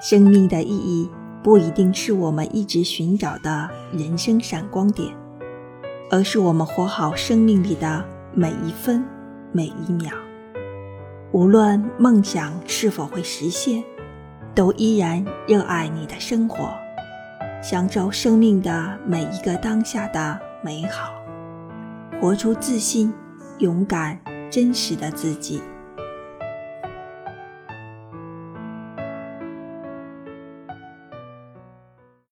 生命的意义不一定是我们一直寻找的人生闪光点而是我们活好生命里的每一分每一秒。无论梦想是否会实现都依然热爱你的生活享受生命的每一个当下的美好。活出自信勇敢真实的自己。